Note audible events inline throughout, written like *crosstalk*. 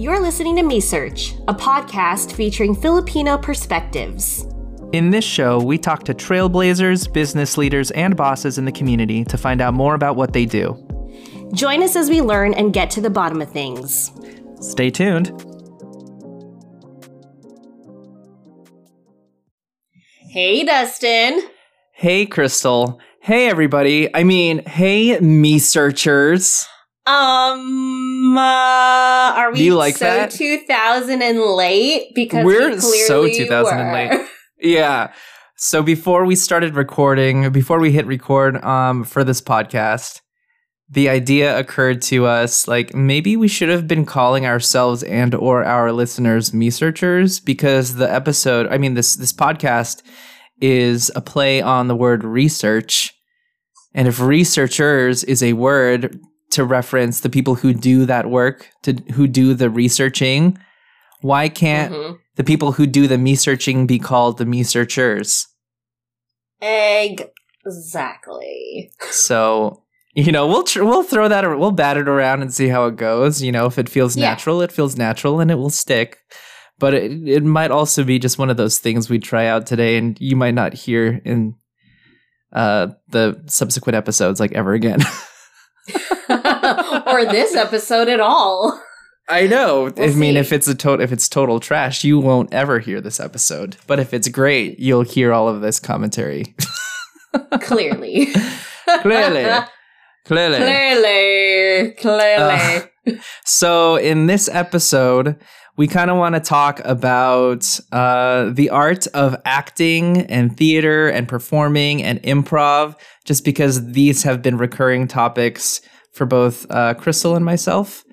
You're listening to Me Search, a podcast featuring Filipino perspectives. In this show, we talk to trailblazers, business leaders, and bosses in the community to find out more about what they do. Join us as we learn and get to the bottom of things. Stay tuned. Hey, Dustin. Hey, Crystal. Hey, everybody. I mean, hey, me searchers. Um, uh, are we Do you like so that? 2000 and late? Because We're we so clearly 2000 and late. *laughs* Yeah. So before we started recording, before we hit record um for this podcast, the idea occurred to us like maybe we should have been calling ourselves and or our listeners me searchers because the episode, I mean this this podcast is a play on the word research. And if researchers is a word to reference the people who do that work, to who do the researching, why can't Mhm. the people who do the me searching be called the me searchers. Exactly. So you know we'll tr- we'll throw that we'll bat it around and see how it goes. You know if it feels Yeah. natural, it feels natural and it will stick. But it it might also be just one of those things we try out today, and you might not hear in uh the subsequent episodes like ever again. *laughs* *laughs* or this episode at all. I know. I We'll mean, see. if it's a total, if it's total trash, you won't ever hear this episode. But if it's great, you'll hear all of this commentary. *laughs* *laughs* Clearly. Clearly, clearly. Clearly. Clearly. Uh, so, in this episode, we kind of want to talk about uh, the art of acting and theater and performing and improv, just because these have been recurring topics for both uh, Crystal and myself.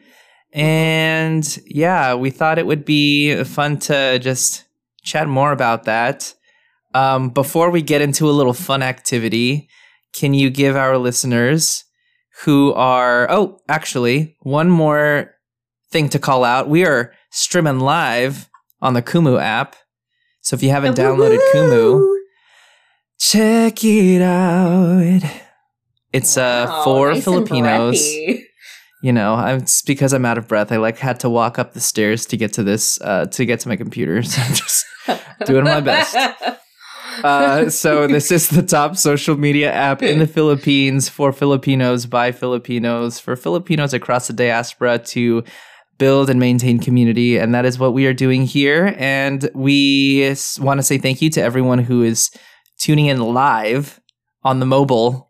And yeah, we thought it would be fun to just chat more about that. Um, before we get into a little fun activity, can you give our listeners who are oh actually one more thing to call out we are streaming live on the kumu app. So if you haven't downloaded kumu check it out. It's uh Wow, for nice filipinos. you know I'm, it's because i'm out of breath. I like had to walk up the stairs to get to this uh to get to my computer. *laughs* So i'm just Doing my best. *laughs* uh, so this is the top social media app in the Philippines for Filipinos by Filipinos for Filipinos across the diaspora to build and maintain community, and that is what we are doing here. And we want to say thank you to everyone who is tuning in live on the mobile,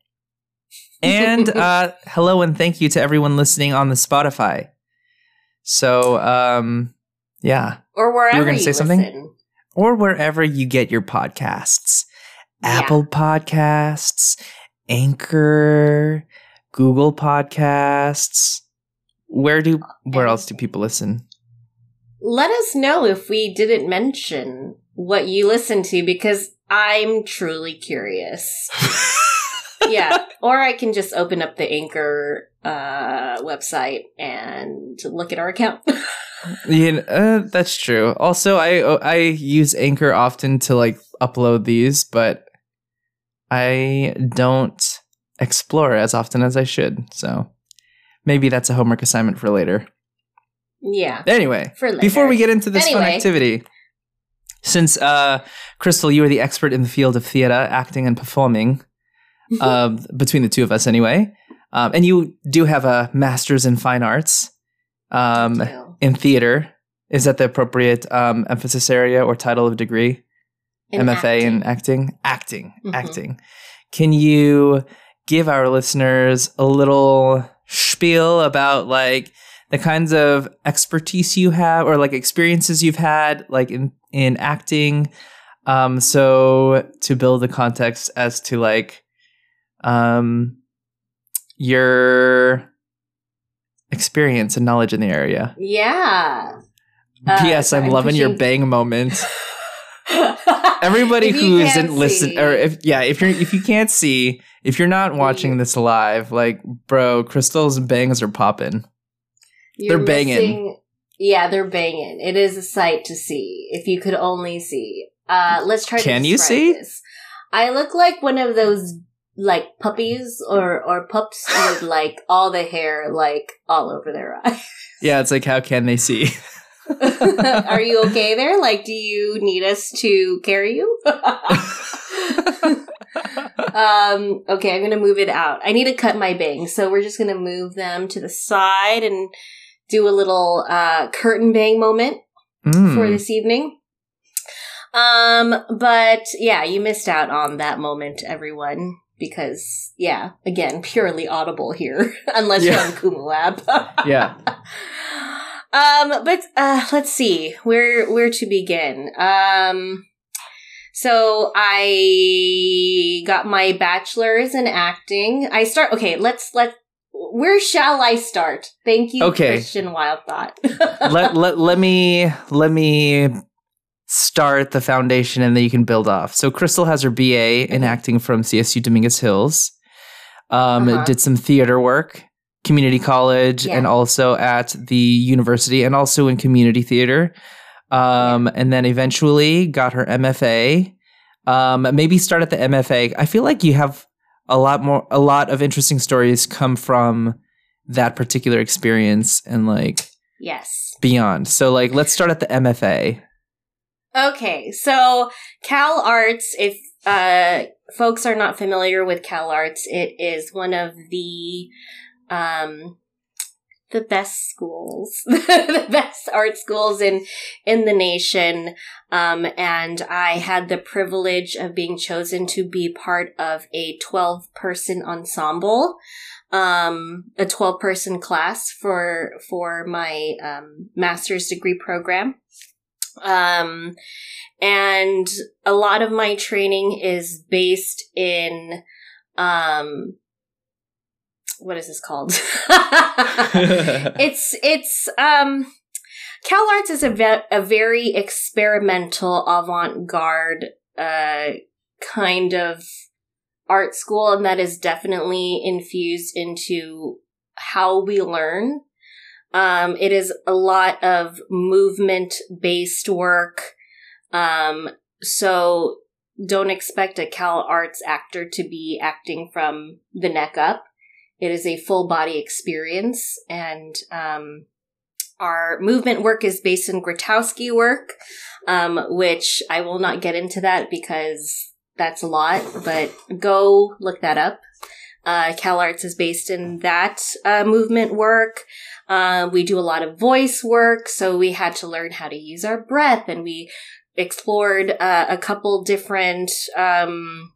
*laughs* and uh, hello and thank you to everyone listening on the Spotify. So, um, yeah or wherever You were gonna you say something? listen. or wherever you get your podcasts. Yeah. Apple Podcasts, Anchor, Google Podcasts. Where do where else do people listen? Let us know if we didn't mention what you listen to because I'm truly curious. *laughs* yeah. Or I can just open up the Anchor uh, website and look at our account. *laughs* Know, uh, that's true. Also, I I use Anchor often to like upload these, but I don't explore as often as I should. So maybe that's a homework assignment for later. yeah. Anyway, before we get into this fun activity, since uh, Crystal, you are the expert in the field of theater, acting, and performing, *laughs* um, between the two of us anyway, um, and you do have a master's in fine arts um, in theater. Is that the appropriate um, emphasis area or title of degree? In MFA in acting. acting? Acting. Mhm. Acting. Can you give our listeners a little spiel about like the kinds of expertise you have or like experiences you've had like in in acting um so to build the context as to like um your experience and knowledge in the area. Yeah. Uh, P.S. I'm loving your bang moment. *laughs* Everybody who isn't listen or if yeah, if you're if you can't see, if you're not watching this live, like bro, Crystal's bangs are popping. They're banging. missing- Yeah, they're banging. It is a sight to see. If you could only see. Uh, let's try. to Can you see? This. I look like one of those like puppies or or pups with like all the hair like all over their eyes. Yeah, it's like how can they see? *laughs* *laughs* Are you okay there? Like, do you need us to carry you? *laughs* um, okay, I'm gonna move it out. I need to cut my bangs, so we're just gonna move them to the side and do a little uh, curtain bang moment Mm. for this evening. Um, but yeah, you missed out on that moment, everyone, because yeah, again, purely audible here, *laughs* unless Yeah. you're on Kumu Lab. yeah. Um, but uh, let's see where where to begin. Um, so I got my bachelor's in acting. I start. Okay, let's let. Where shall I start? Thank you, Okay. Christian Wild Thought. *laughs* let, let let me let me start the foundation and then you can build off. So Crystal has her BA in acting from CSU Dominguez Hills. Um, Uh-huh. did some theater work, community college, Yeah. and also at the university, and also in community theater. Um, and then eventually got her MFA. Um, maybe start at the MFA. I feel like you have a lot more, a lot of interesting stories come from that particular experience and like yes. beyond. So like let's start at the MFA. Okay, so Cal Arts, if uh, folks are not familiar with Cal Arts, it is one of the um, the best schools, *laughs* the best art schools in in the nation. Um, and I had the privilege of being chosen to be part of a twelve person ensemble, um, a twelve person class for for my um, master's degree program. Um, and a lot of my training is based in, um, what is this called? *laughs* it's, it's, um, Cal Arts is a, ve- a very experimental avant-garde, uh, kind of art school, and that is definitely infused into how we learn. Um, it is a lot of movement based work. Um, so don't expect a Cal Arts actor to be acting from the neck up. It is a full body experience and, um, our movement work is based in Grotowski work, um, which I will not get into that because that's a lot, but go look that up. Uh, Cal Arts is based in that uh, movement work. Uh, we do a lot of voice work, so we had to learn how to use our breath, and we explored uh, a couple different um,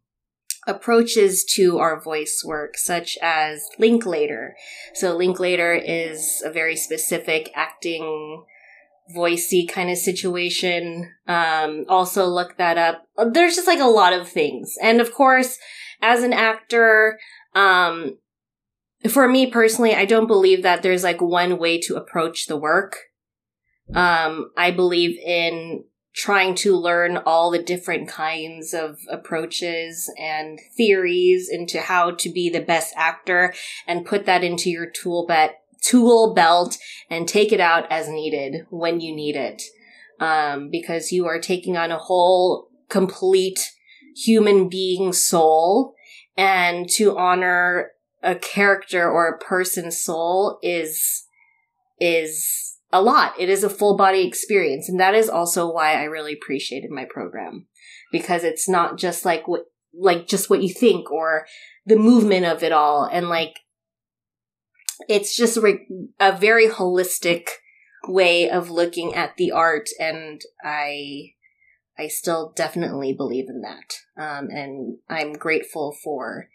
approaches to our voice work, such as Linklater. So Linklater is a very specific acting voicey kind of situation. Um, also look that up. There's just like a lot of things. And of course, as an actor, um, for me personally, I don't believe that there's like one way to approach the work. Um, I believe in trying to learn all the different kinds of approaches and theories into how to be the best actor and put that into your tool bet tool belt and take it out as needed when you need it. Um, because you are taking on a whole complete human being soul and to honor a character or a person's soul is is a lot. It is a full body experience, and that is also why I really appreciated my program because it's not just like what like just what you think or the movement of it all, and like it's just re- a very holistic way of looking at the art, and I I still definitely believe in that, um, and I'm grateful for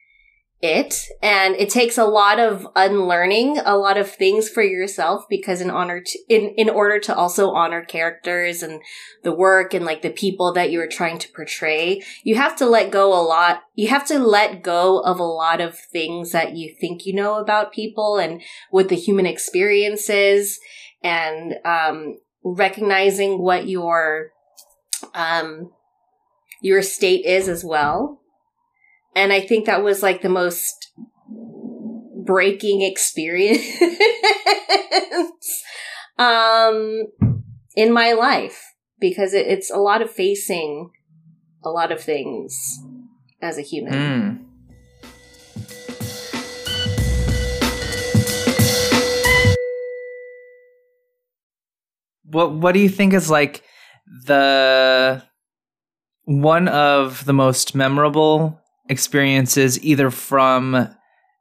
it and it takes a lot of unlearning a lot of things for yourself because in honor to in in order to also honor characters and the work and like the people that you are trying to portray you have to let go a lot you have to let go of a lot of things that you think you know about people and what the human experience is and um recognizing what your um your state is as well and I think that was like the most breaking experience *laughs* um, in my life because it, it's a lot of facing a lot of things as a human. Mm. What what do you think is like the one of the most memorable experiences either from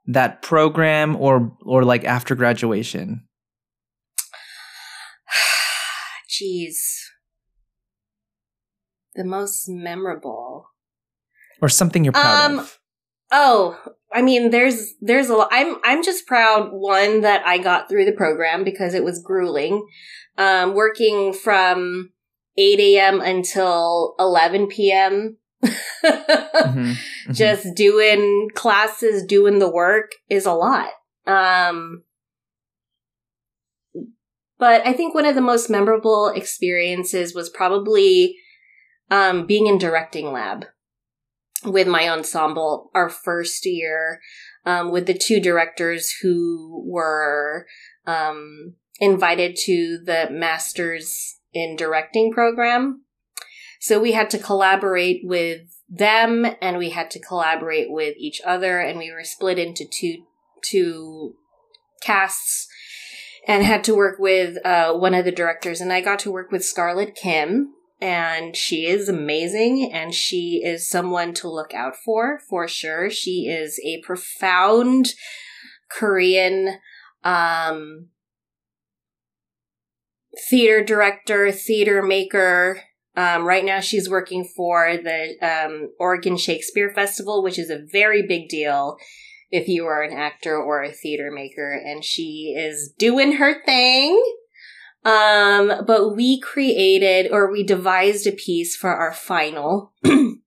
that program or or like after graduation? *sighs* Jeez. The most memorable. Or something you're proud Um, of. Oh, I mean, there's there's a lot. I'm I'm just proud one that I got through the program because it was grueling. Um, working from 8 a.m. until 11 p.m. Mhm, *laughs* mhm. just doing classes, doing the work is a lot. Um, but I think one of the most memorable experiences was probably um, being in directing lab with my ensemble our first year um, with the two directors who were um, invited to the masters in directing program so we had to collaborate with them and we had to collaborate with each other and we were split into two two casts and had to work with uh, one of the directors and i got to work with scarlett kim and she is amazing and she is someone to look out for for sure. She is a profound korean um theater director theater maker um, right now, she's working for the um, Oregon Shakespeare Festival, which is a very big deal if you are an actor or a theater maker, and she is doing her thing. Um, but we created or we devised a piece for our final *clears throat* um,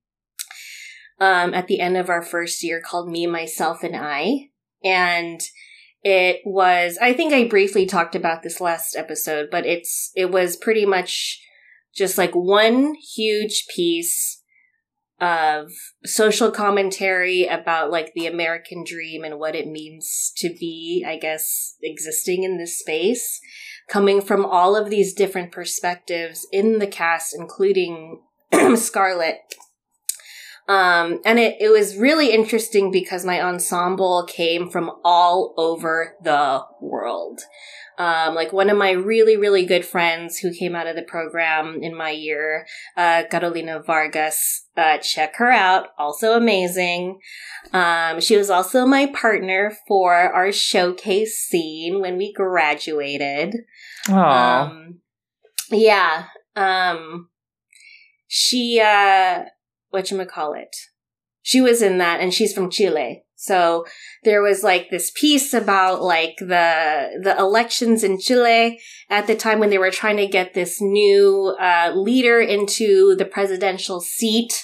at the end of our first year called Me, Myself, and I. And it was, I think I briefly talked about this last episode, but it's, it was pretty much just like one huge piece of social commentary about like the American dream and what it means to be, I guess, existing in this space, coming from all of these different perspectives in the cast, including *clears throat* Scarlett. Um, and it, it was really interesting because my ensemble came from all over the world. Um, like one of my really, really good friends who came out of the program in my year, uh, Carolina Vargas, uh, check her out. Also amazing. Um, she was also my partner for our showcase scene when we graduated. Aw. Um, yeah. Um, she, uh, whatchamacallit? She was in that and she's from Chile. So there was like this piece about like the, the elections in Chile at the time when they were trying to get this new, uh, leader into the presidential seat.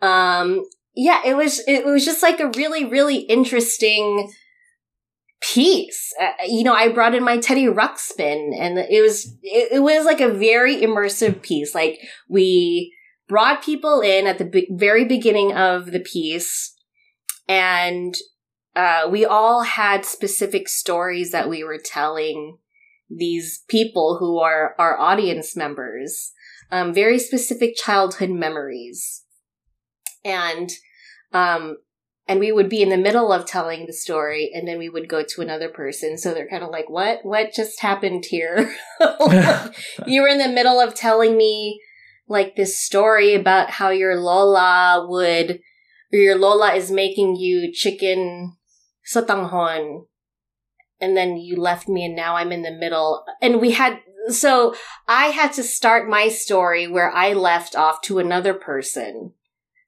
Um, yeah, it was, it was just like a really, really interesting piece. Uh, you know, I brought in my Teddy Ruxpin and it was, it, it was like a very immersive piece. Like we brought people in at the be- very beginning of the piece and uh, we all had specific stories that we were telling these people who are our audience members, um, very specific childhood memories. And, um, and we would be in the middle of telling the story and then we would go to another person. So they're kind of like, what, what just happened here? *laughs* *laughs* you were in the middle of telling me like this story about how your Lola would, or your Lola is making you chicken sotanghon. And then you left me and now I'm in the middle. And we had, so I had to start my story where I left off to another person.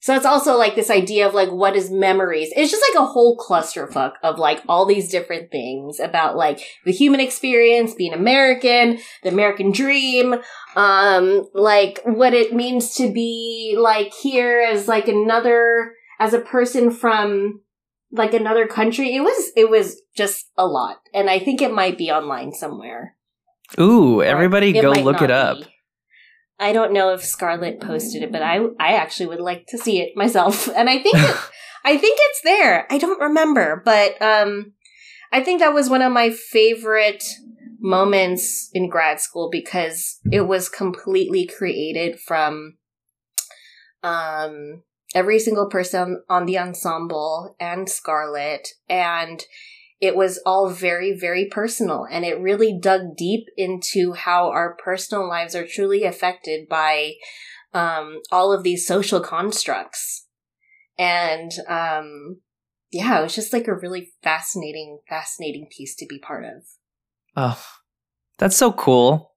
So it's also like this idea of like what is memories. It's just like a whole clusterfuck of like all these different things about like the human experience, being American, the American dream, um, like what it means to be like here as like another as a person from like another country. It was it was just a lot. And I think it might be online somewhere. Ooh, everybody go look it up. be. I don't know if Scarlett posted it, but I I actually would like to see it myself. *laughs* And I think it, *laughs* I think it's there. I don't remember, but um I think that was one of my favorite moments in grad school because it was completely created from um every single person on the ensemble and Scarlett and it was all very, very personal and it really dug deep into how our personal lives are truly affected by um, all of these social constructs. And um, yeah, it was just like a really fascinating, fascinating piece to be part of. Oh, that's so cool.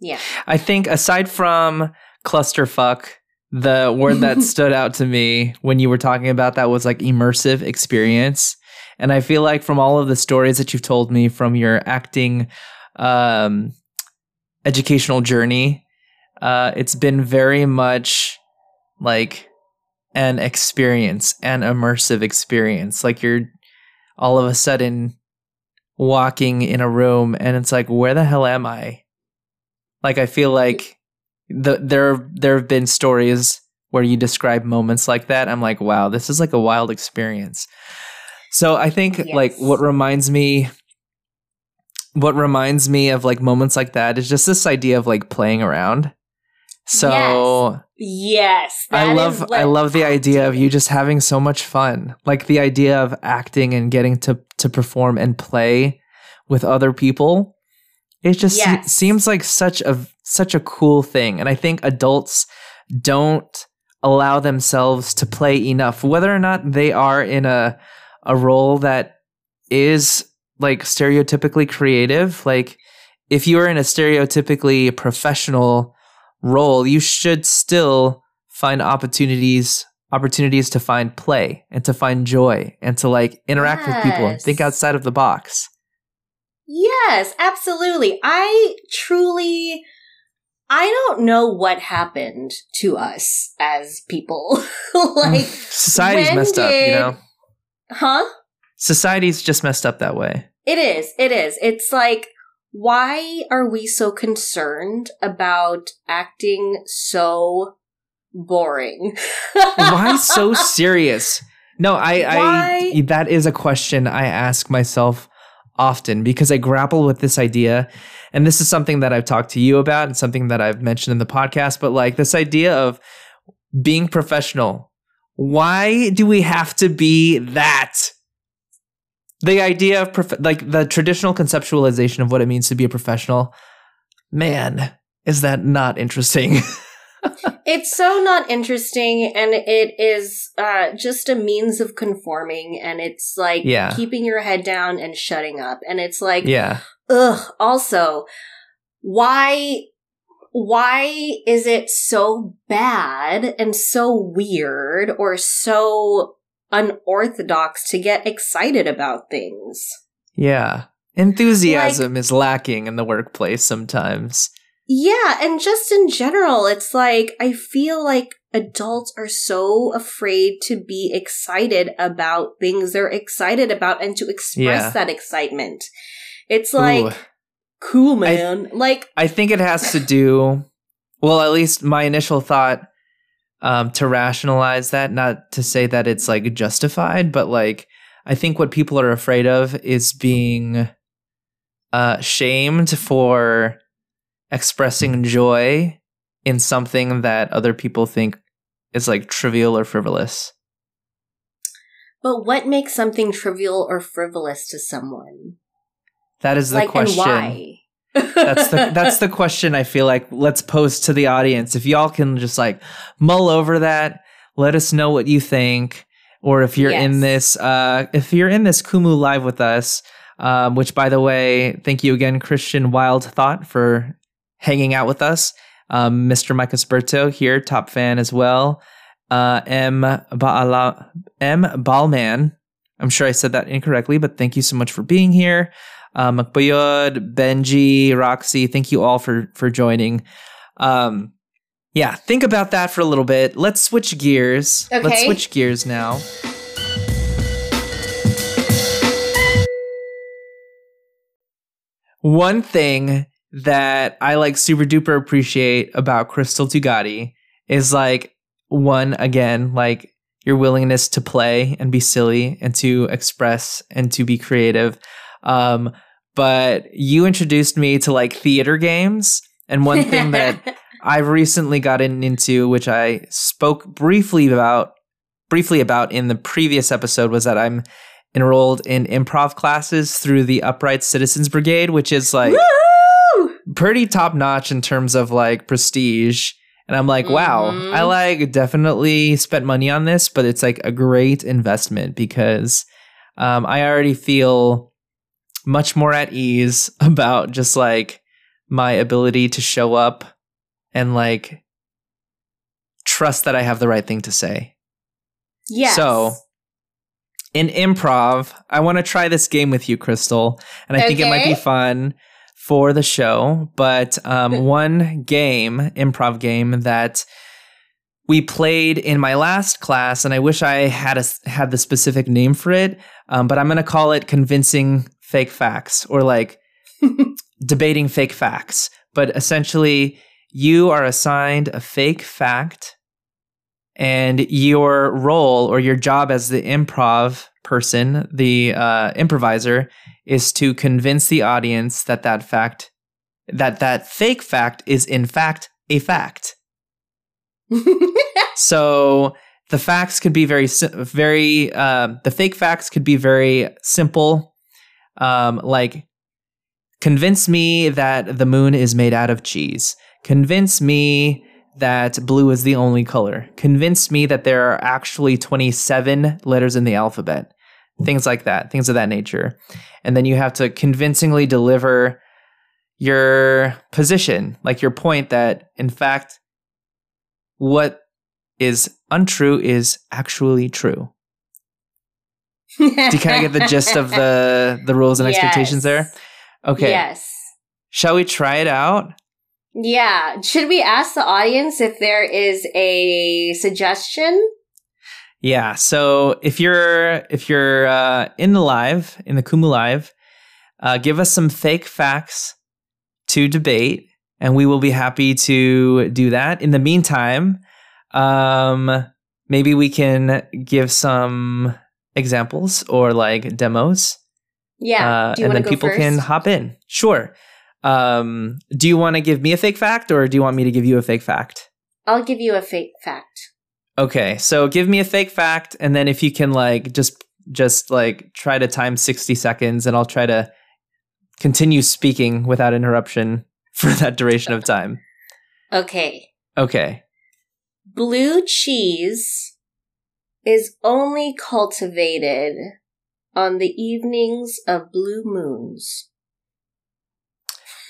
Yeah. I think aside from clusterfuck, the word that *laughs* stood out to me when you were talking about that was like immersive experience. And I feel like from all of the stories that you've told me from your acting um, educational journey, uh, it's been very much like an experience, an immersive experience. Like you're all of a sudden walking in a room and it's like, where the hell am I? Like I feel like the there there have been stories where you describe moments like that. I'm like, wow, this is like a wild experience. So I think yes. like what reminds me what reminds me of like moments like that is just this idea of like playing around. So yes, yes I love I love the idea of you just having so much fun. Like the idea of acting and getting to to perform and play with other people. It just yes. se- seems like such a such a cool thing and I think adults don't allow themselves to play enough whether or not they are in a a role that is like stereotypically creative like if you are in a stereotypically professional role, you should still find opportunities opportunities to find play and to find joy and to like interact yes. with people and think outside of the box. Yes, absolutely. I truly I don't know what happened to us as people. *laughs* like society's messed did, up, you know. Huh? Society's just messed up that way. It is. It is. It's like why are we so concerned about acting so boring? *laughs* why so serious? No, I, I, that is a question I ask myself often because I grapple with this idea. And this is something that I've talked to you about and something that I've mentioned in the podcast, but like this idea of being professional. Why do we have to be that? the idea of prof- like the traditional conceptualization of what it means to be a professional man is that not interesting *laughs* it's so not interesting and it is uh, just a means of conforming and it's like yeah. keeping your head down and shutting up and it's like yeah ugh also why why is it so bad and so weird or so unorthodox to get excited about things. Yeah. Enthusiasm like, is lacking in the workplace sometimes. Yeah, and just in general, it's like I feel like adults are so afraid to be excited about things they're excited about and to express yeah. that excitement. It's like Ooh. Cool man. I, like I think it has to do well, at least my initial thought um, to rationalize that, not to say that it's like justified, but like I think what people are afraid of is being uh, shamed for expressing joy in something that other people think is like trivial or frivolous. But what makes something trivial or frivolous to someone? That is the like, question. why? that's the *laughs* that's the question I feel like let's pose to the audience. If y'all can just like mull over that, let us know what you think. Or if you're yes. in this uh if you're in this Kumu live with us, um, which by the way, thank you again, Christian Wild Thought, for hanging out with us. Um, Mr. Mike Esperto here, top fan as well. Uh, M. Baala, M. Balman. I'm sure I said that incorrectly, but thank you so much for being here uh, Benji, Roxy. Thank you all for for joining. Um, yeah, think about that for a little bit. Let's switch gears. Okay. Let's switch gears now. One thing that I like super duper appreciate about Crystal Tugati is like one again like your willingness to play and be silly and to express and to be creative. Um, but you introduced me to like theater games. And one thing *laughs* that I've recently gotten into, which I spoke briefly about, briefly about in the previous episode, was that I'm enrolled in improv classes through the Upright Citizens Brigade, which is like Woo! pretty top notch in terms of like prestige. And I'm like, wow, Mhm. I like definitely spent money on this, but it's like a great investment because um, I already feel much more at ease *laughs* about just like my ability to show up and like trust that I have the right thing to say. Yes. So, in improv, I want to try this game with you, Crystal, and I think it might be fun for the show. But um, one game, improv game that we played in my last class, and I wish I had a had the specific name for it, um, but I'm going to call it convincing fake facts or like *laughs* debating fake facts. But essentially, you are assigned a fake fact and your role or your job as the improv person, the uh, improviser, is to convince the audience that that fact, that that fake fact is in fact a fact. *laughs* So the facts could be very, very. Uh, the fake facts could be very simple, um, like convince me that the moon is made out of cheese. Convince me that blue is the only color. Convince me that there are actually 27 letters in the alphabet. Things like that, things of that nature. And then you have to convincingly deliver your position, like your point that, in fact, what is untrue is actually true. Do you kind of get the gist of the *laughs* the rules and expectations there? Okay. Yes. Shall we try it out? Yeah. Should we ask the audience if there is a suggestion? Yeah. So if you're if you're uh, in the live in the Kumu live, uh, give us some fake facts to debate, and we will be happy to do that. In the meantime, um, maybe we can give some examples or like demos, Yeah. uh, and then people first? can hop in. Sure. Um, do you want to give me a fake fact, or do you want me to give you a fake fact? I'll give you a fake fact. Okay, so give me a fake fact, and then if you can like just just like try to time sixty seconds, and I'll try to continue speaking without interruption *laughs* for that duration of time. *laughs* Okay. Okay. Blue cheese is only cultivated on the evenings of blue moons.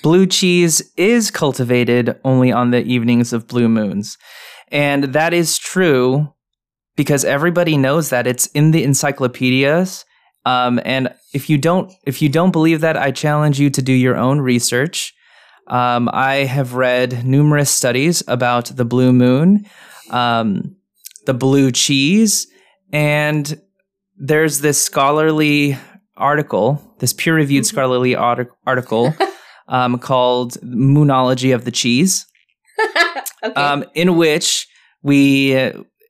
Blue cheese is cultivated only on the evenings of blue moons. And that is true because everybody knows that it's in the encyclopedias. Um, and if you don't if you don't believe that, I challenge you to do your own research. Um, I have read numerous studies about the blue moon, um, the blue cheese, and there's this scholarly article, this peer-reviewed Mhm. scholarly artic- article *laughs* um, called "Moonology of the Cheese." *laughs* okay. um, in which we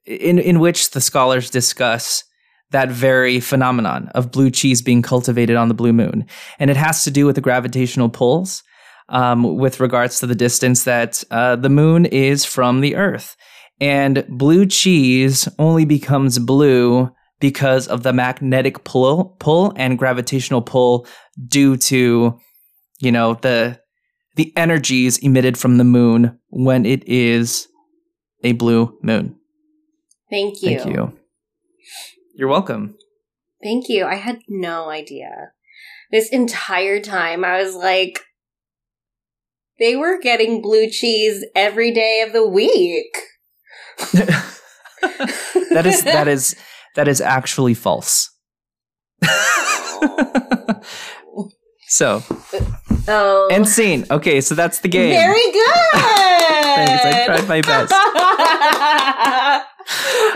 in in which the scholars discuss that very phenomenon of blue cheese being cultivated on the blue moon, and it has to do with the gravitational pulls um, with regards to the distance that uh, the moon is from the Earth, and blue cheese only becomes blue because of the magnetic pull pull and gravitational pull due to you know the the energies emitted from the moon when it is a blue moon. Thank you. Thank you. You're welcome. Thank you. I had no idea. This entire time, I was like, they were getting blue cheese every day of the week. *laughs* that is that is that is actually false. *laughs* so, Oh, end scene. Okay, so that's the game. very *laughs* good. Thanks, I tried my best.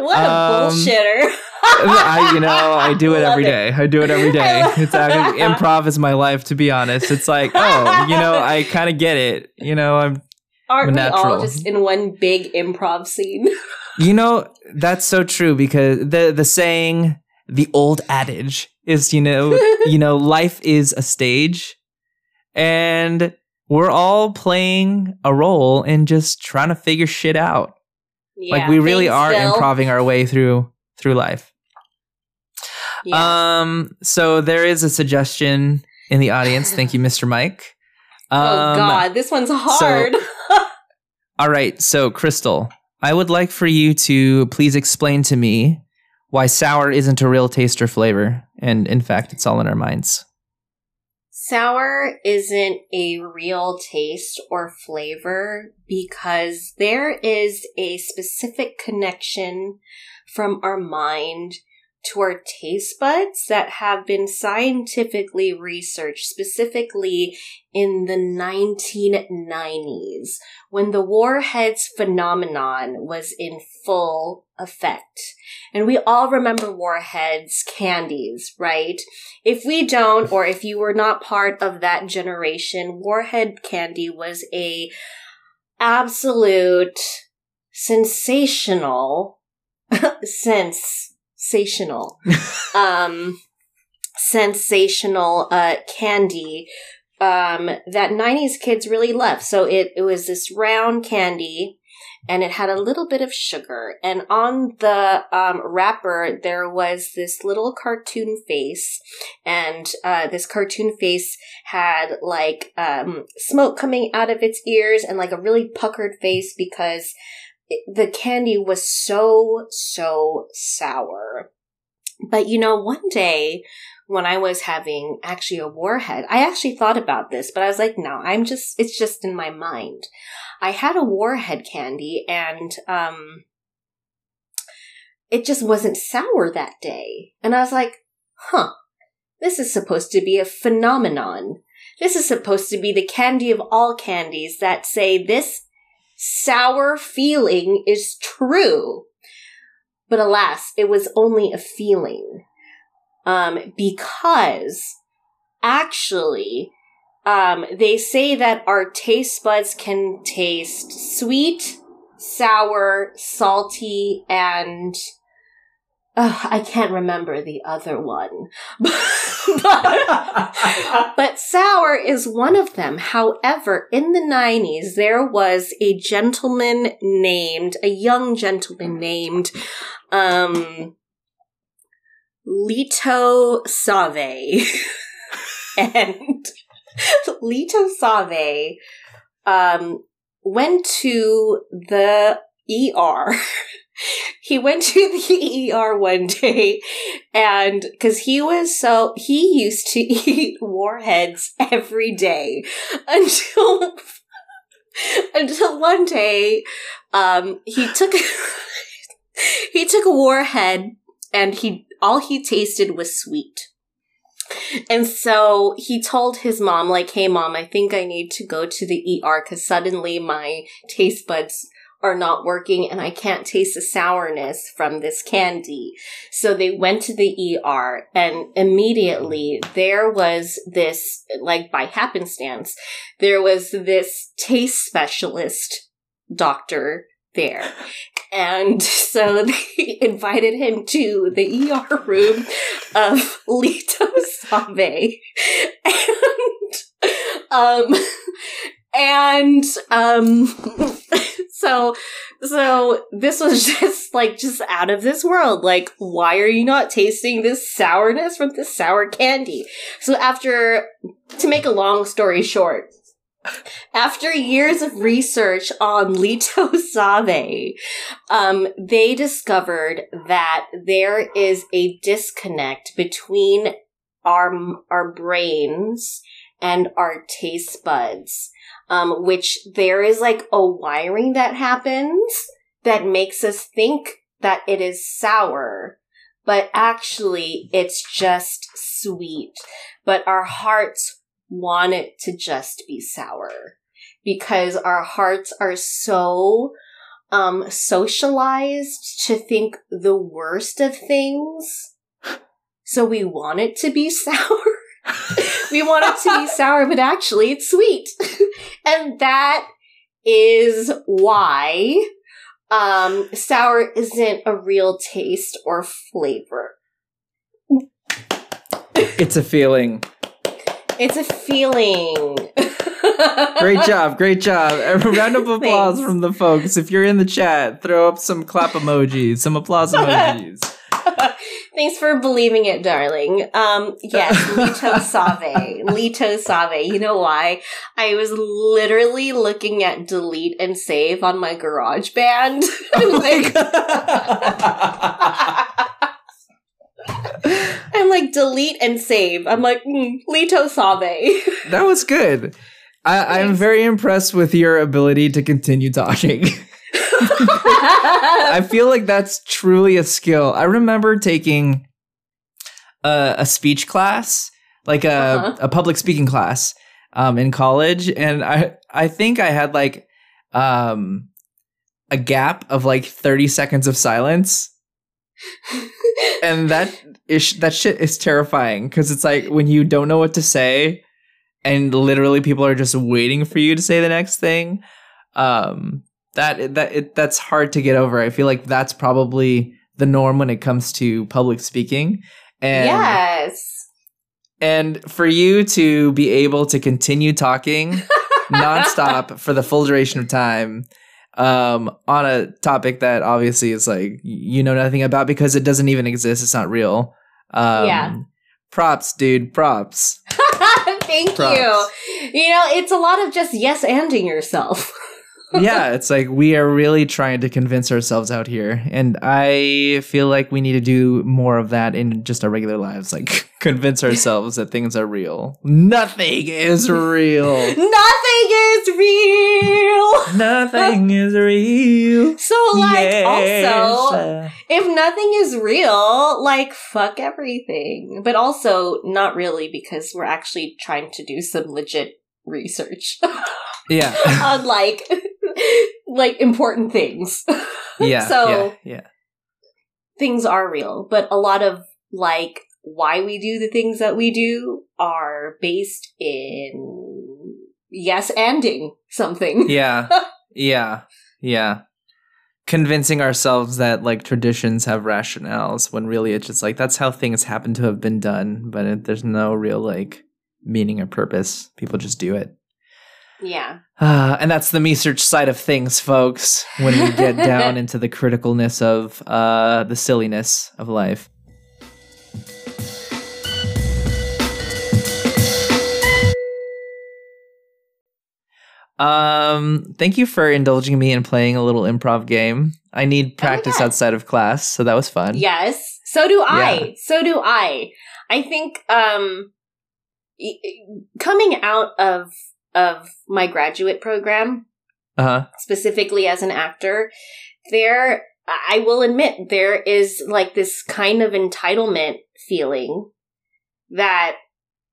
what a Um, bullshitter! I, you know, I do it Love every it. day. I do it every day. It's actually improv is my life. To be honest, it's like, oh, you know, I kind of get it. You know, I'm Aren't we all just in one big improv scene? *laughs* You know, that's so true because the the saying, the old adage is, you know, *laughs* you know, life is a stage and we're all playing a role in just trying to figure shit out. like we really are Phil. improving our way through through life. Yeah. Um, so there is a suggestion in the audience. Thank you, *laughs* Mr. Mike. oh Um, God, this one's hard. All right, so Crystal, I would like for you to please explain to me why sour isn't a real taste or flavor, and in fact, it's all in our minds. Sour isn't a real taste or flavor because there is a specific connection from our mind to our taste buds that have been scientifically researched specifically in the 1990s when the warheads phenomenon was in full effect. And we all remember warheads candies, right? If we don't, or if you were not part of that generation, warhead candy was a absolute sensational, *laughs* sensational, um, sensational, uh, candy, um, that 90s kids really loved. So it, it was this round candy and it had a little bit of sugar. And on the um, wrapper, there was this little cartoon face, and uh, this cartoon face had like um, smoke coming out of its ears and like a really puckered face because it, the candy was so so sour. But you know, one day when I was having actually a warhead, I actually thought about this, but I was like, no, I'm just, it's just in my mind. I had a warhead candy and, um, it just wasn't sour that day. And I was like, huh, this is supposed to be a phenomenon. This is supposed to be the candy of all candies that say this sour feeling is true. But alas, it was only a feeling. Um, because actually, um, they say that our taste buds can taste sweet, sour, salty, and Ugh, I can't remember the other one. *laughs* but, *laughs* but sour is one of them. However, in the 90s, there was a gentleman named, a young gentleman named, um, Lito Save. *laughs* and Lito Save, um, went to the ER. *laughs* he went to the ER one day and because he was so he used to *laughs* eat warheads every day until *laughs* until one day um he took he took a warhead and he all he tasted was sweet and so he told his mom like hey mom i think i need to go to the er because suddenly my taste buds are not working and I can't taste the sourness from this candy. So they went to the ER and immediately there was this, like by happenstance, there was this taste specialist doctor there. And *laughs* so they *laughs* invited him to the ER room of *laughs* Lito Save. And, um, and, um, *laughs* so so this was *laughs* just like just out of this world. Like why are you not tasting this sourness from this sour candy? So after to make a long story short after years of research on *laughs* Lito Save, um, they discovered that there is a disconnect between our our brains and our taste buds um, which there is like a wiring that happens that makes us think that it is sour, but actually it's just sweet. But our hearts want it to just be sour because our hearts are so um, socialized to think the worst of things. So we want it to be *laughs* sour we want it to be sour, but actually it's sweet. *laughs* and that is why um, sour isn't a real taste or flavor. It's a feeling. It's a feeling. *laughs* Great job, great job. A round of applause Thanks. from the folks. If you're in the chat, throw up some clap emojis, some applause *laughs* emojis. Thanks for believing it, darling. Um, yes, *laughs* Lito Save. Lito Save. You know why? I was literally looking at delete and save on my garage band. *laughs* Oh like, I'm like, delete and save. I'm like, mm, Lito Save. that was good. I, I'm very impressed with your ability to continue talking. *laughs* I feel like that's truly a skill. I remember taking a, a speech class, like a, Uh-huh. a public speaking class, um, in college, and I I think I had like um a gap of like 30 seconds of silence, and that is that shit is terrifying because it's like when you don't know what to say, and literally people are just waiting for you to say the next thing. Um, that that it, that's hard to get over. I feel like that's probably the norm when it comes to public speaking. And yes. and for you to be able to continue talking *laughs* nonstop for the full duration of time um on a topic that obviously is like you know nothing about because it doesn't even exist it's not real um Yeah. props dude props *laughs* Thank Props. you. You know, it's a lot of just yes anding yourself. *laughs* yeah, it's like we are really trying to convince ourselves out here. And I feel like we need to do more of that in just our regular lives. Like *laughs* convince ourselves that things are real. Nothing is real. Nothing is real. Nothing is real. So, like, also, uh, if nothing is real, like, fuck everything. But also, not really, because we're actually trying to do some legit research *laughs* yeah. *laughs* on, like, *laughs* like important things. yeah. So- yeah. Yeah. things are real, but a lot of like why we do the things that we do are based in yes anding something. Yeah. Yeah. Yeah. Convincing ourselves that like traditions have rationales when really it's just like that's how things happen to have been done, but it, there's no real like meaning or purpose. People just do it. Yeah. Uh, and that's the research side of things, folks, when we get down *laughs* into the criticalness of uh, the silliness of life. Um, thank you for indulging me in playing a little improv game. I need practice yeah. outside of class, so that was fun. Yes. So do I. Yeah. So do I. I think um coming out of of my graduate program Uh huh. specifically as an actor, there, I will admit, there is like this kind of entitlement feeling that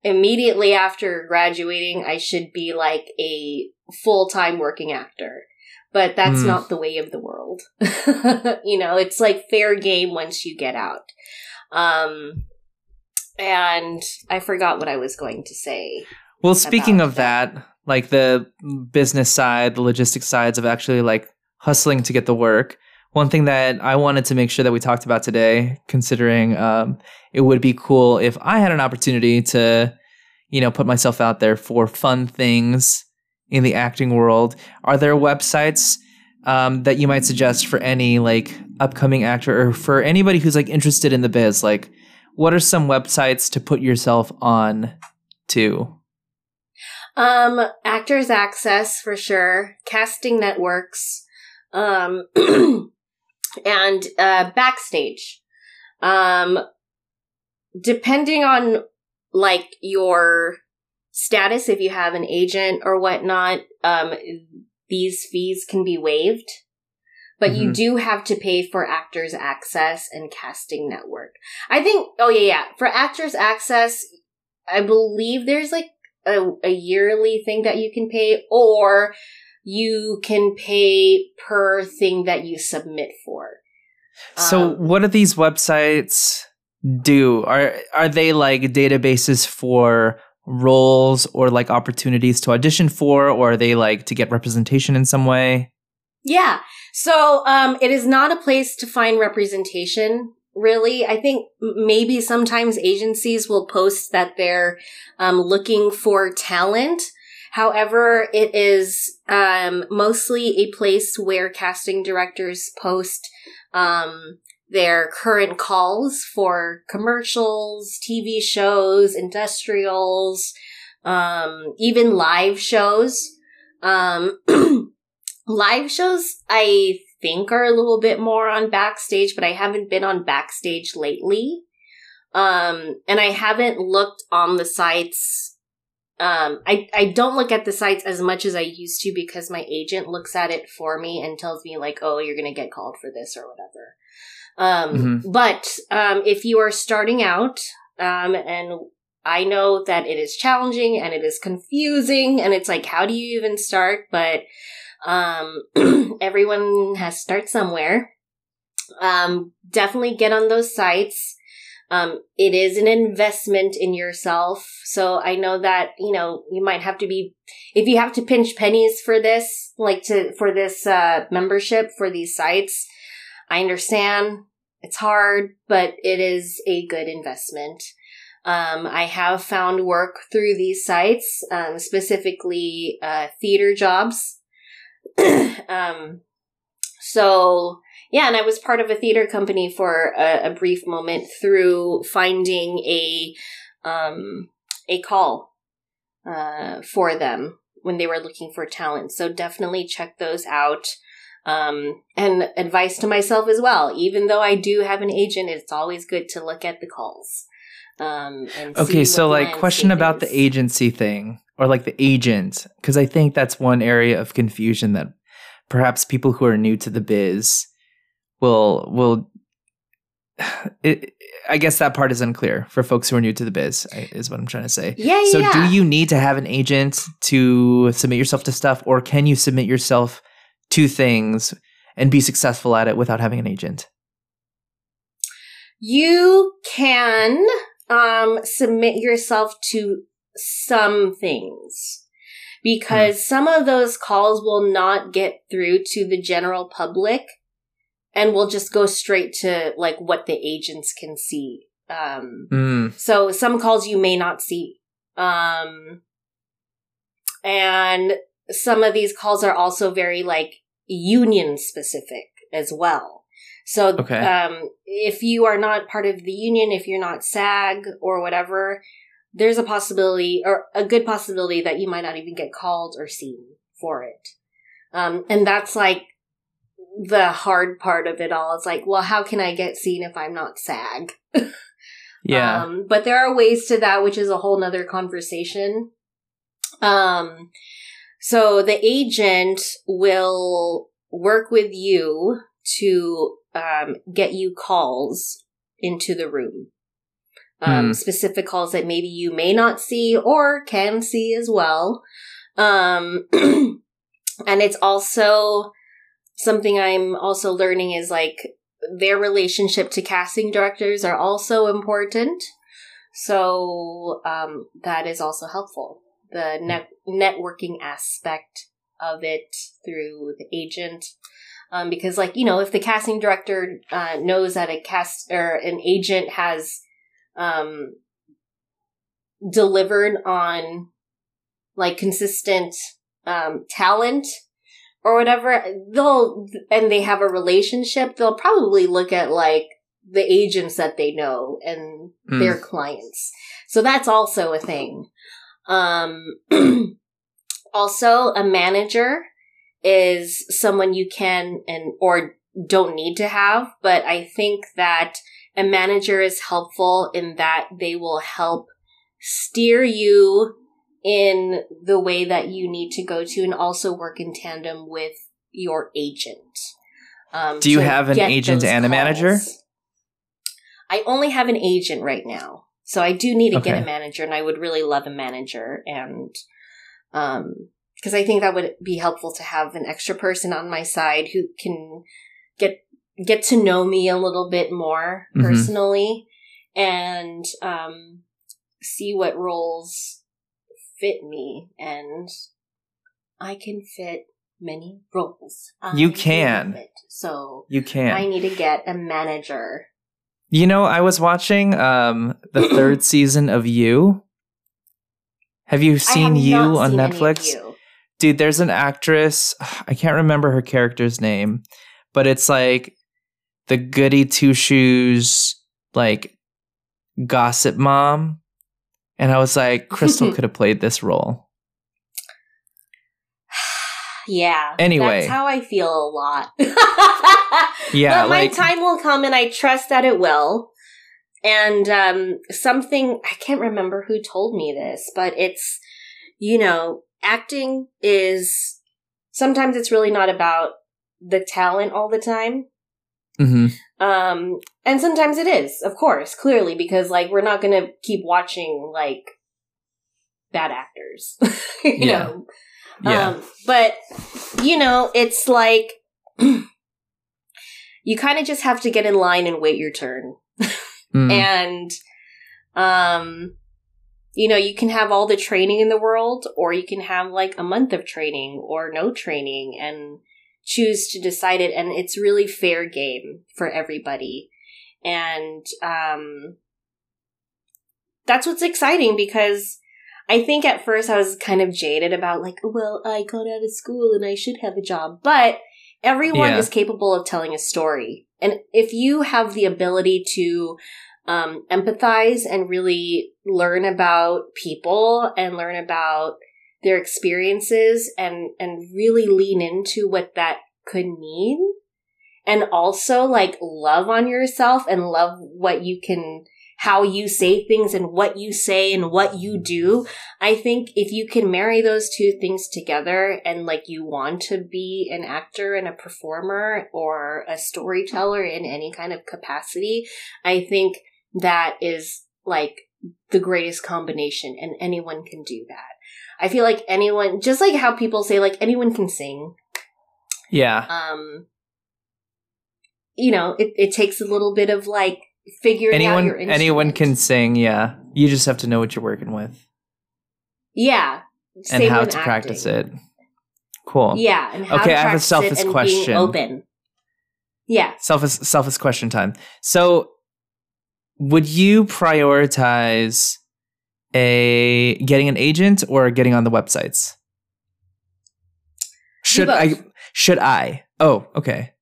immediately after graduating, I should be like a full time working actor. But that's Hmm. not the way of the world. *laughs* you know, it's like fair game once you get out. Um, and I forgot what I was going to say. Well, speaking of that, like the business side, the logistics sides of actually like hustling to get the work. One thing that I wanted to make sure that we talked about today, considering um, it would be cool if I had an opportunity to, you know, put myself out there for fun things in the acting world. Are there websites um, that you might suggest for any like upcoming actor or for anybody who's like interested in the biz? Like, what are some websites to put yourself on to? Um, Actors Access for sure, casting networks, um, *clears throat* and uh, backstage. Um, depending on like your status, if you have an agent or whatnot, um, these fees can be waived. But you Mhm. do have to pay for Actors Access and Casting Network. I think, oh yeah, yeah. For Actors Access, I believe there's like a, a yearly thing that you can pay, or you can pay per thing that you submit for. So, Um, what do these websites do? Are are they like databases for roles or like opportunities to audition for, or are they like to get representation in some way? Yeah. So, um, it is not a place to find representation. Really, I think maybe sometimes agencies will post that they're um, looking for talent. However, it is um, mostly a place where casting directors post um, their current calls for commercials, TV shows, industrials, um, even live shows. *clears throat* Live shows, I think are a little bit more on backstage, but I haven't been on backstage lately. Um, and I haven't looked on the sites. Um, I, I don't look at the sites as much as I used to because my agent looks at it for me and tells me like, oh, you're going to get called for this or whatever. Um, mm-hmm. but, um, if you are starting out, um, and I know that it is challenging and it is confusing and it's like, how do you even start? But, um, *clears throat* everyone has to start somewhere. Um, definitely get on those sites. Um, it is an investment in yourself. So I know that, you know, you might have to be, if you have to pinch pennies for this, like to, for this, uh, membership for these sites, I understand it's hard, but it is a good investment. Um, I have found work through these sites, um, specifically uh, theater jobs. *clears throat* um, so yeah, and I was part of a theater company for a, a brief moment through finding a um, a call uh, for them when they were looking for talent. So definitely check those out. Um, and advice to myself as well. Even though I do have an agent, it's always good to look at the calls. Um, okay, so like question about is. the agency thing or like the agent, because I think that's one area of confusion that perhaps people who are new to the biz will will. *sighs* It, I guess that part is unclear for folks who are new to the biz, is what I'm trying to say. Yeah, So, yeah. do you need to have an agent to submit yourself to stuff, or can you submit yourself to things and be successful at it without having an agent? You can um, submit yourself to some things because hmm. some of those calls will not get through to the general public and will just go straight to like what the agents can see. Um, mm. so some calls you may not see. Um, and some of these calls are also very like union specific as well. So, okay. um, if you are not part of the union, if you're not SAG or whatever, there's a possibility or a good possibility that you might not even get called or seen for it. Um, and that's like the hard part of it all. It's like, well, how can I get seen if I'm not SAG? *laughs* yeah. Um, but there are ways to that, which is a whole nother conversation. Um, so the agent will work with you to um, get you calls into the room. Um, hmm. Specific calls that maybe you may not see or can see as well. Um, *clears throat* and it's also something I'm also learning is like their relationship to casting directors are also important. So um, that is also helpful. The net networking aspect of it through the agent. Um, because like, you know, if the casting director uh, knows that a cast or an agent has um, delivered on like consistent um, talent or whatever, they'll and they have a relationship, they'll probably look at like the agents that they know and mm. their clients. So that's also a thing. Um, *clears throat* also, a manager is someone you can and or don't need to have, but I think that a manager is helpful in that they will help steer you in the way that you need to go to and also work in tandem with your agent. Um, Do you have an agent and a manager? I only have an agent right now. So I do need to okay. get a manager and I would really love a manager and um because I think that would be helpful to have an extra person on my side who can get to know me a little bit more mm-hmm. personally and um see what roles fit me and I can fit many roles. You can. So you can. I need to get a manager. You know, I was watching um the *clears throat* third season of You. Have you seen You on seen Netflix? Dude, there's an actress, *sighs* I can't remember her character's name, but it's like the goody two shoes like gossip mom. And I was like, Crystal *laughs* could have played this role. *sighs* Yeah. Anyway. That's how I feel a lot. *laughs* Yeah, But my like time will come and I trust that it will. And um something I can't remember who told me this, but it's you know, acting is sometimes it's really not about the talent all the time. Mhm. Um and sometimes it is, of course, clearly because like we're not going to keep watching like bad actors. *laughs* you Yeah. know. yeah. Um, but you know, it's like *clears throat* you kind of just have to get in line and wait your turn. Mm. *laughs* And um you know, you can have all the training in the world or you can have like a month of training or no training and choose to decide it and it's really fair game for everybody. And um that's what's exciting because I think at first I was kind of jaded about like, well, I got out of school and I should have a job, but everyone Yeah. is capable of telling a story. And if you have the ability to um, empathize and really learn about people and learn about their experiences and and really lean into what that could mean. And also like love on yourself and love what you can how you say things and what you say and what you do. I think if you can marry those two things together and like you want to be an actor and a performer or a storyteller in any kind of capacity i think that is like the greatest combination and anyone can do that i feel like anyone just like how people say like anyone can sing yeah. um you know it, it takes a little bit of like figuring out your Anyone anyone can sing, yeah. You just have to know what you're working with yeah and how to practice it. Cool. yeah and how Okay, I have a selfish question. open yeah Selfish selfish question time. So would you prioritize a getting an agent or getting on the websites? Should. I should I? Oh, okay.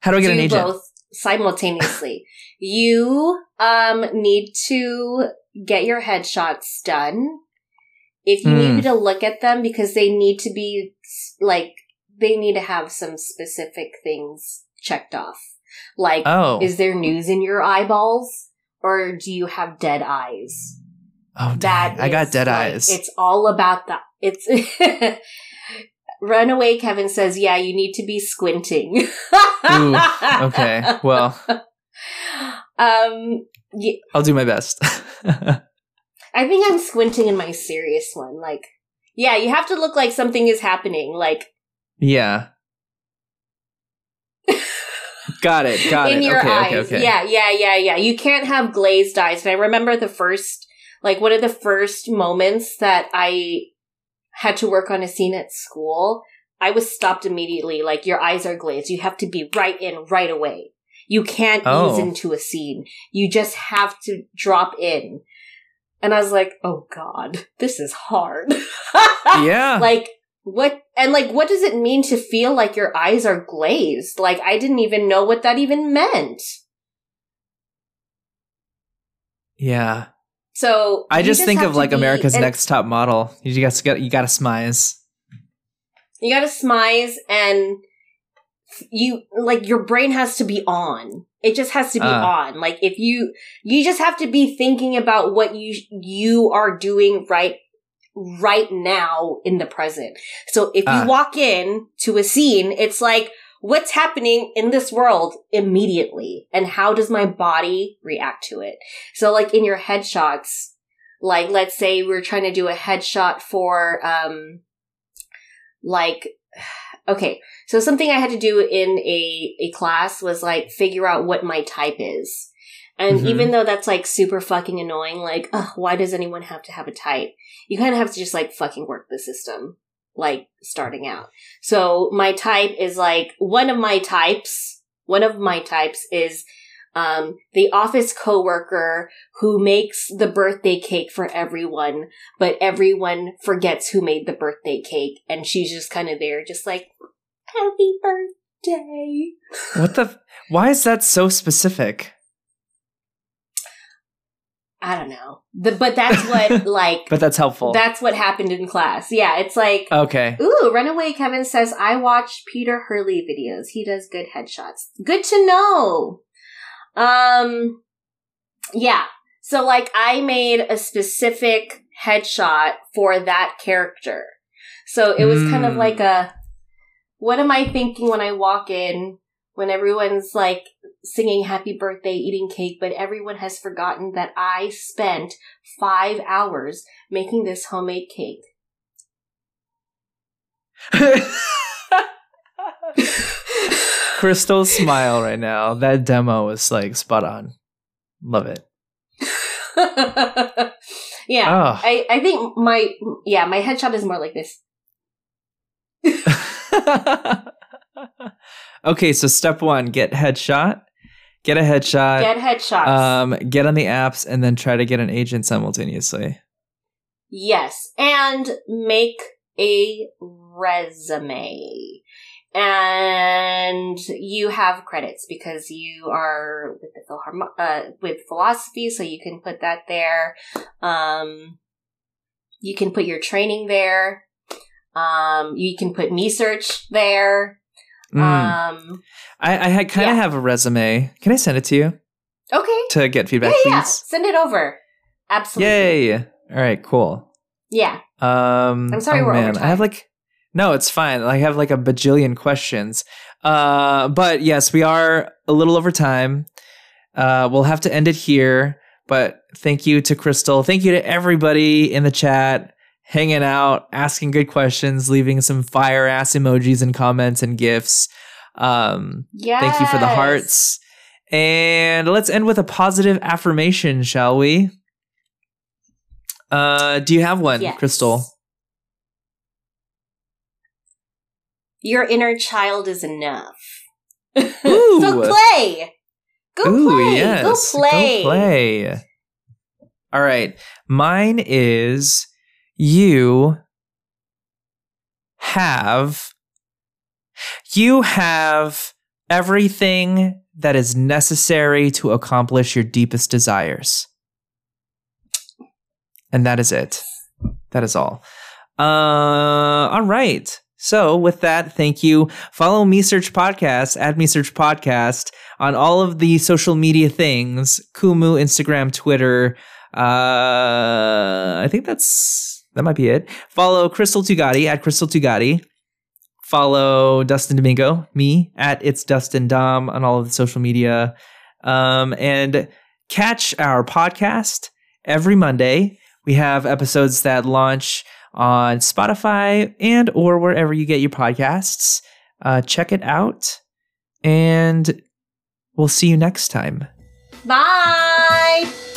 How do I get do an agent? both simultaneously you um need to get your headshots done if you Hmm. need to look at them because they need to be like they need to have some specific things checked off like Oh. is there news in your eyeballs or do you have dead eyes oh, that I got dead like, eyes. It's all about that. It's *laughs* Runaway Kevin says, "Yeah, you need to be squinting." Ooh, *laughs* okay. Well, um, I'll do my best. *laughs* I think I'm squinting in my serious one. Like, yeah, you have to look like something is happening. Like yeah. got it. Got in it. your okay, eyes. okay, okay. Yeah, yeah, yeah, yeah. You can't have glazed eyes. And I remember the first, like, one of the first moments that I had to work on a scene at school. I was stopped immediately. Like, your eyes are glazed. You have to be right in right away. You can't Oh. ease into a scene. You just have to drop in. And I was like, oh God, this is hard. *laughs* Yeah. like what and like what does it mean to feel like your eyes are glazed like i didn't even know what that even meant yeah. So I just think of like America's and Next Top Model. You guys got you got to smize. you gotta smize and you like your brain has to be on it just has to be Ah. on like if you you just have to be thinking about what you you are doing right right now in the present so if Ah. you walk in to a scene it's like what's happening in this world immediately and how does my body react to it? So like in your headshots like let's say we're trying to do a headshot for um like *sighs* okay so something i had to do in a a class was like figure out what my type is. And Mhm. even though that's like super fucking annoying like ugh, why does anyone have to have a type? You kind of have to just like fucking work the system like starting out so my type is like one of my types one of my types is um, the office coworker who makes the birthday cake for everyone, but everyone forgets who made the birthday cake, and she's just kind of there, just like happy birthday. What the? Why is that so specific? I don't know. The, but that's what *laughs* like But that's helpful. that's what happened in class. Yeah, it's like okay. Ooh, Runaway Kevin says I watch Peter Hurley videos. He does good headshots. Good to know. Um yeah. So like I made a specific headshot for that character. So it was kind of Mm. like a what am I thinking when I walk in when everyone's like singing happy birthday, eating cake, but everyone has forgotten that I spent 5 hours making this homemade cake. *laughs* Crystal's smile right now. That demo was like spot on. Love it. *laughs* yeah. Oh. I, I think my yeah, my headshot is more like this. *laughs* *laughs* okay, so step one, get headshot. Get a headshot. Get headshots. um, get on the apps and then try to get an agent simultaneously. yes. And make a resume. And you have credits because you are with the Philharmo- uh, with philosophy, so you can put that there. Um, you can put your training there. Um, you can put me search there. Mm. Um, I, I kind of yeah. have a resume. Can I send it to you okay. to get feedback, yeah, yeah. please? Send it over. Absolutely. Yay! All right, cool. Yeah. Um, I'm sorry oh, we're over man. I have like, no, it's fine. I have like a bajillion questions. Uh, but yes, we are a little over time. Uh, we'll have to end it here. But thank you to Crystal. Thank you to everybody in the chat, hanging out, asking good questions, leaving some fire ass emojis and comments and gifts. Um, Yeah. Thank you for the hearts. And let's end with a positive affirmation, shall we? Uh, do you have one, Yes. Crystal? Your inner child is enough. *laughs* Ooh. so play. Go Ooh, play. yes. Go play. Go play. All right. Mine is you have you have everything that is necessary to accomplish your deepest desires. And that is it. That is all. Uh all right. So with that, thank you. Follow Me Search Podcast at Me Search Podcast on all of the social media things: Kumu, Instagram, Twitter. Uh, I think that's that might be it. Follow Crystal Tugati at Crystal Tugati. Follow Dustin Domingo, me at It's Dustin Dom on all of the social media, um, and catch our podcast every Monday. We have episodes that launch on Spotify and or wherever you get your podcasts. Uh, check it out, and we'll see you next time. Bye.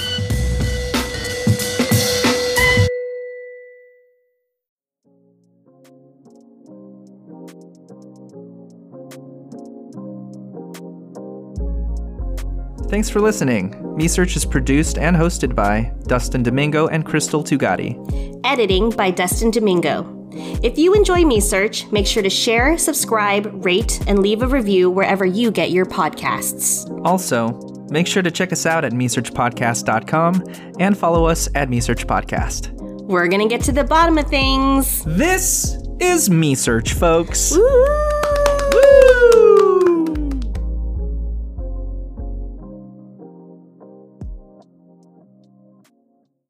Thanks for listening. Me Search is produced and hosted by Dustin Domingo and Crystal Tugati. Editing by Dustin Domingo. If you enjoy Me Search, make sure to share, subscribe, rate, and leave a review wherever you get your podcasts. Also, make sure to check us out at mesearchpodcast.com and follow us at mesearchpodcast. We're gonna get to the bottom of things. This is Me Search, folks. Woo!